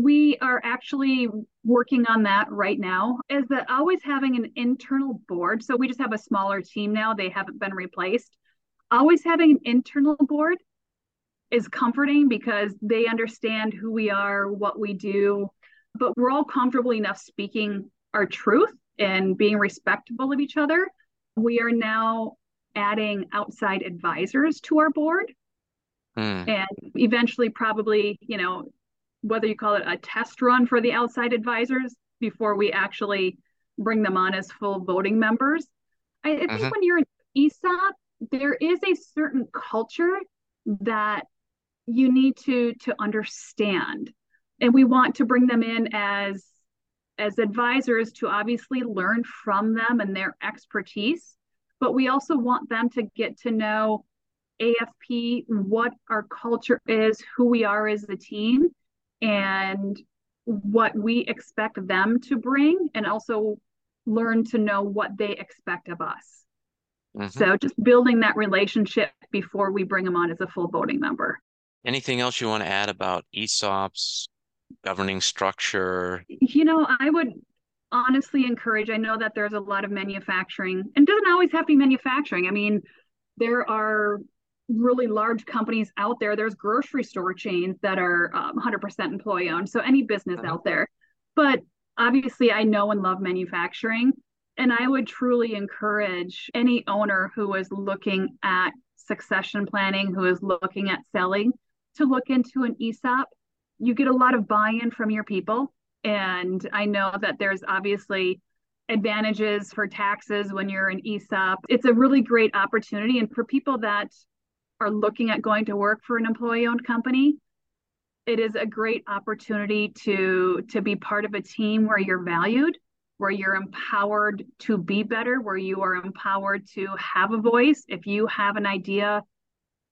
We are actually working on that right now. Is that always having an internal board? So we just have a smaller team now, they haven't been replaced. Always having an internal board is comforting because they understand who we are, what we do, but we're all comfortable enough speaking our truth and being respectful of each other. We are now adding outside advisors to our board. Mm. And eventually, probably, you know, whether you call it a test run for the outside advisors before we actually bring them on as full voting members. I, I think mm-hmm. when you're in ESOP, there is a certain culture that you need to to understand, and we want to bring them in as as advisors to obviously learn from them and their expertise. but we also want them to get to know AFP, what our culture is, who we are as a team, and what we expect them to bring, and also learn to know what they expect of us. Mm-hmm. So just building that relationship before we bring them on as a full voting member. Anything else you want to add about ESOPs, governing structure? You know, I would honestly encourage, I know that there's a lot of manufacturing and doesn't always have to be manufacturing. I mean, there are really large companies out there. There's grocery store chains that are um, 100% employee owned. So any business uh-huh. out there. But obviously, I know and love manufacturing. And I would truly encourage any owner who is looking at succession planning, who is looking at selling, to look into an ESOP. You get a lot of buy in from your people. And I know that there's obviously advantages for taxes when you're an ESOP. It's a really great opportunity. And for people that are looking at going to work for an employee owned company, it is a great opportunity to to be part of a team where you're valued where you're empowered to be better where you are empowered to have a voice. If you have an idea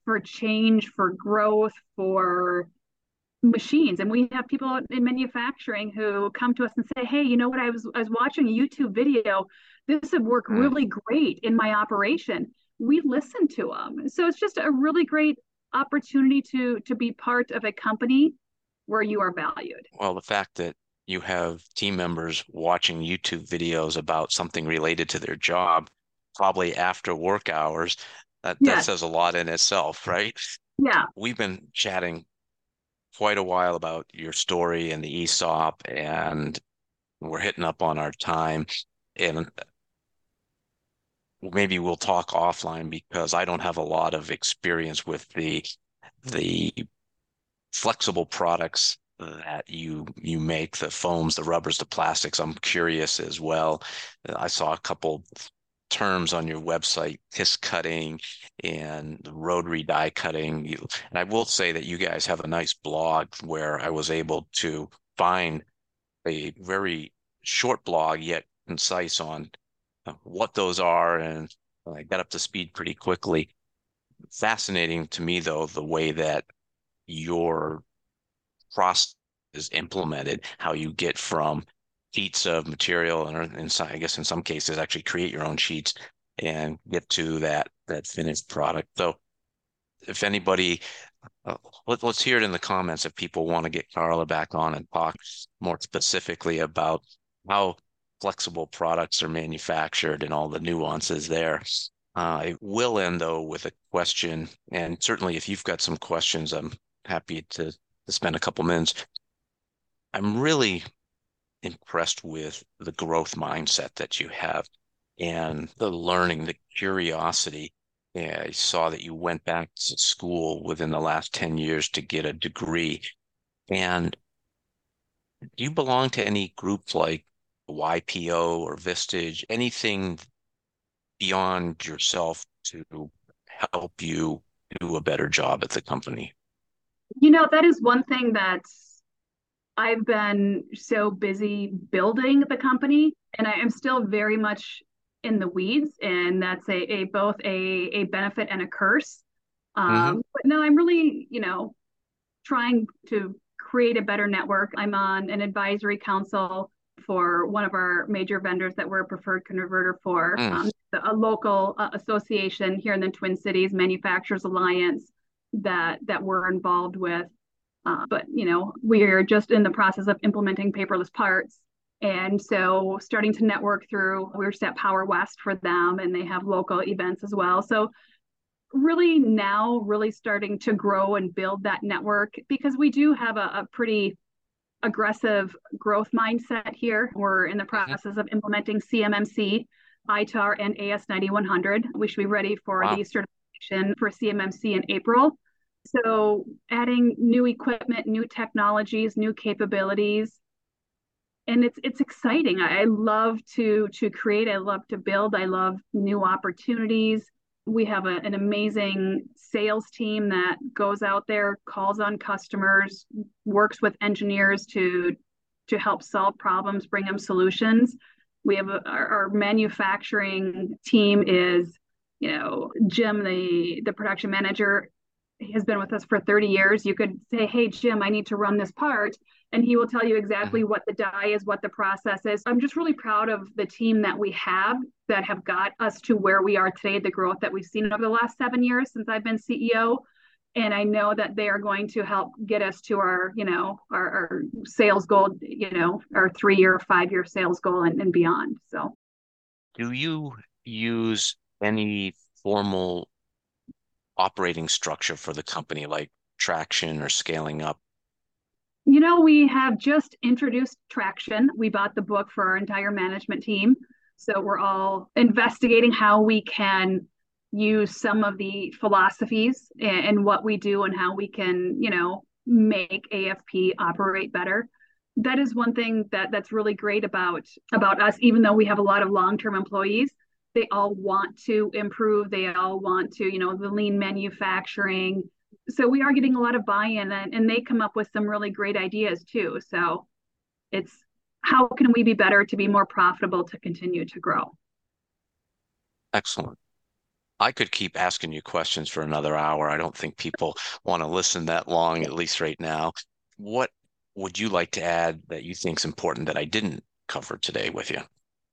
for change for growth for machines and we have people in manufacturing who come to us and say hey you know what? I was i was watching a youtube video. This would work mm. really great in my operation we listen to them. So it's just a really great opportunity to to be part of a company where you are valued. Well, the fact that you have team members watching YouTube videos about something related to their job, probably after work hours, that, yes. that says a lot in itself, right? Yeah. We've been chatting quite a while about your story and the ESOP, and we're hitting up on our time. And maybe we'll talk offline because I don't have a lot of experience with the the flexible products that you you make the foams the rubbers the plastics. I'm curious as well. I saw a couple terms on your website kiss cutting and rotary die cutting. And i will say that you guys have a nice blog where i was able to find a very short blog yet concise on what those are, and I got up to speed pretty quickly. Fascinating to me, though, the way that your process is implemented, how you get from sheets of material, and in some, I guess in some cases, actually create your own sheets and get to that that finished product. So, if anybody, uh, let, us hear it in the comments if people want to get Carla back on and talk more specifically about how flexible products are manufactured and all the nuances there. Uh, I will end though with a question, and certainly if you've got some questions, I'm happy to, to spend a couple minutes. I'm really impressed with the growth mindset that you have and the learning, the curiosity. Yeah, I saw that you went back to school within the last 10 years to get a degree. And do you belong to any group like YPO or Vistage, anything beyond yourself to help you do a better job at the company? You know, that is one thing that I've been so busy building the company, and I am still very much in the weeds, and that's a, a both a, a benefit and a curse. Um, mm-hmm. But no, I'm really, you know, trying to create a better network. I'm on an advisory council for one of our major vendors that we're a preferred converter for, mm. um, a local uh, association here in the Twin Cities, Manufacturers Alliance, that that we're involved with. Uh, but you know, we're just in the process of implementing paperless parts, and so starting to network through. We're at Power West for them, and they have local events as well. So really now really starting to grow and build that network because we do have a, a pretty aggressive growth mindset here. We're in the process of implementing CMMC, ITAR, and AS9100. We should be ready for wow. the certification for CMMC in April. So, adding new equipment, new technologies, new capabilities, and it's it's exciting. I love to to create. I love to build. I love new opportunities we have a, an amazing sales team that goes out there calls on customers works with engineers to to help solve problems bring them solutions. We have a, our, our manufacturing team is, you know, Jim, the the production manager, has been with us for 30 years. You could say, "Hey, Jim, I need to run this part," and he will tell you exactly mm-hmm. what the die is, what the process is. I'm just really proud of the team that we have that have got us to where we are today, the growth that we've seen over the last seven years since I've been CEO. And I know that they are going to help get us to our, you know, our, our sales goal, you know, our three-year, five-year sales goal and, and beyond. So, do you use any formal operating structure for the company, like traction or scaling up? You know, we have just introduced Traction. We bought the book for our entire management team. So we're all investigating how we can use some of the philosophies and, what we do and how we can, you know, make AFP operate better. That is one thing that that's really great about about us even though we have a lot of long-term employees, they all want to improve, they all want to, you know, the lean manufacturing, so we are getting a lot of buy-in and, and they come up with some really great ideas too. So it's how can we be better to be more profitable to continue to grow? Excellent. I could keep asking you questions for another hour. I don't think people want to listen that long at least right now. What would you like to add that you think is important that i didn't cover today with you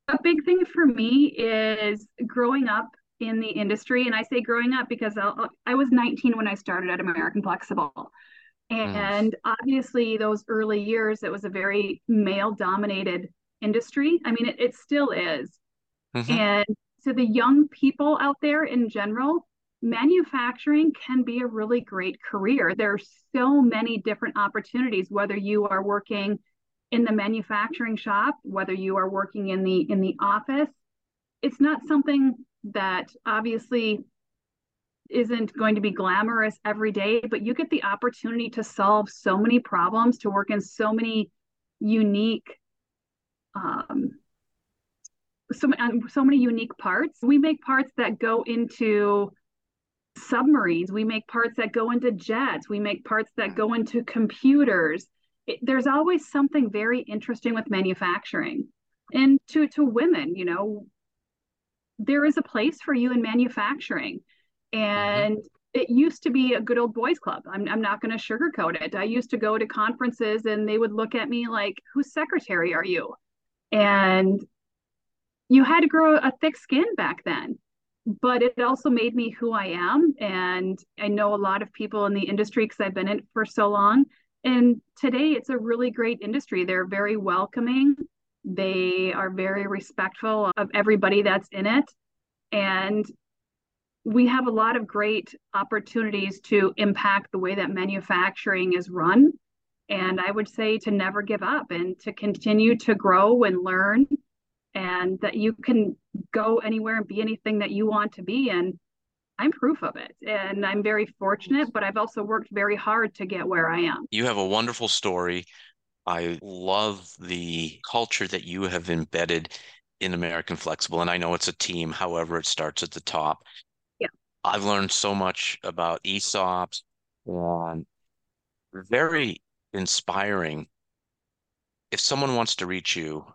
a big thing for me is growing up in the industry. And I say growing up because I'll, i was 19 when I started at American Flexible. And mm. obviously, those early years, it was a very male dominated industry. I mean, it, it still is. Mm-hmm. And to the young people out there in general, manufacturing can be a really great career. There's so many different opportunities, whether you are working in the manufacturing shop, whether you are working in the in the office. It's not something that obviously isn't going to be glamorous every day, but you get the opportunity to solve so many problems, to work in so many unique, um, so, so many unique parts. We make parts that go into submarines. We make parts that go into jets. We make parts that go into computers. It, there's always something very interesting with manufacturing. And to to women, you know, there is a place for you in manufacturing. Mm-hmm. And it used to be a good old boys club. I'm, I'm not going to sugarcoat it. I used to go to conferences and they would look at me like, whose secretary are you? And you had to grow a thick skin back then. But it also made me who I am. And I know a lot of people in the industry because I've been in it for so long. And today it's a really great industry. They're very welcoming. They are very respectful of everybody that's in it. And we have a lot of great opportunities to impact the way that manufacturing is run. And I would say to never give up and to continue to grow and learn, and that you can go anywhere and be anything that you want to be. And I'm proof of it. And I'm very fortunate, but I've also worked very hard to get where I am. You have a wonderful story. I love the culture that you have embedded in American Flexible. And I know it's a team, however, it starts at the top. Yeah. I've learned so much about ESOPs and very inspiring. If someone wants to reach you,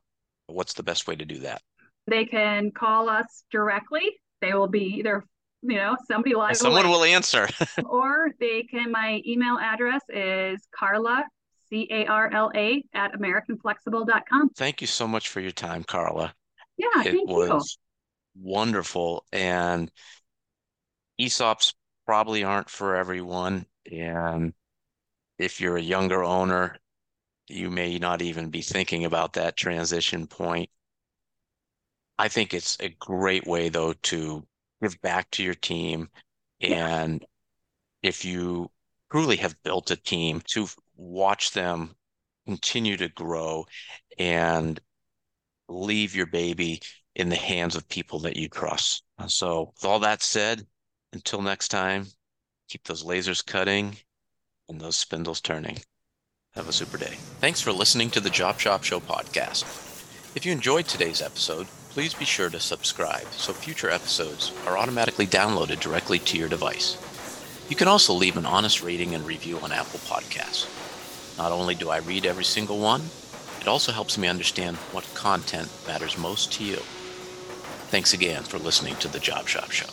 what's the best way to do that? They can call us directly. They will be either, you know, somebody will someone will answer. or they can my email address is Carla C A R L A, at AmericanFlexible.com. Thank you so much for your time, Carla. Yeah, it was you. wonderful. And ESOPs probably aren't for everyone. And if you're a younger owner, you may not even be thinking about that transition point. I think it's a great way, though, to give back to your team. And if you truly have built a team to watch them continue to grow and leave your baby in the hands of people that you trust. So, with all that said, until next time, keep those lasers cutting and those spindles turning. Have a super day. Thanks for listening to the Job Shop Show podcast. If you enjoyed today's episode, please be sure to subscribe so future episodes are automatically downloaded directly to your device. You can also leave an honest rating and review on Apple Podcasts. Not only do I read every single one, It also helps me understand what content matters most to you. Thanks again for listening to The Job Shop Show.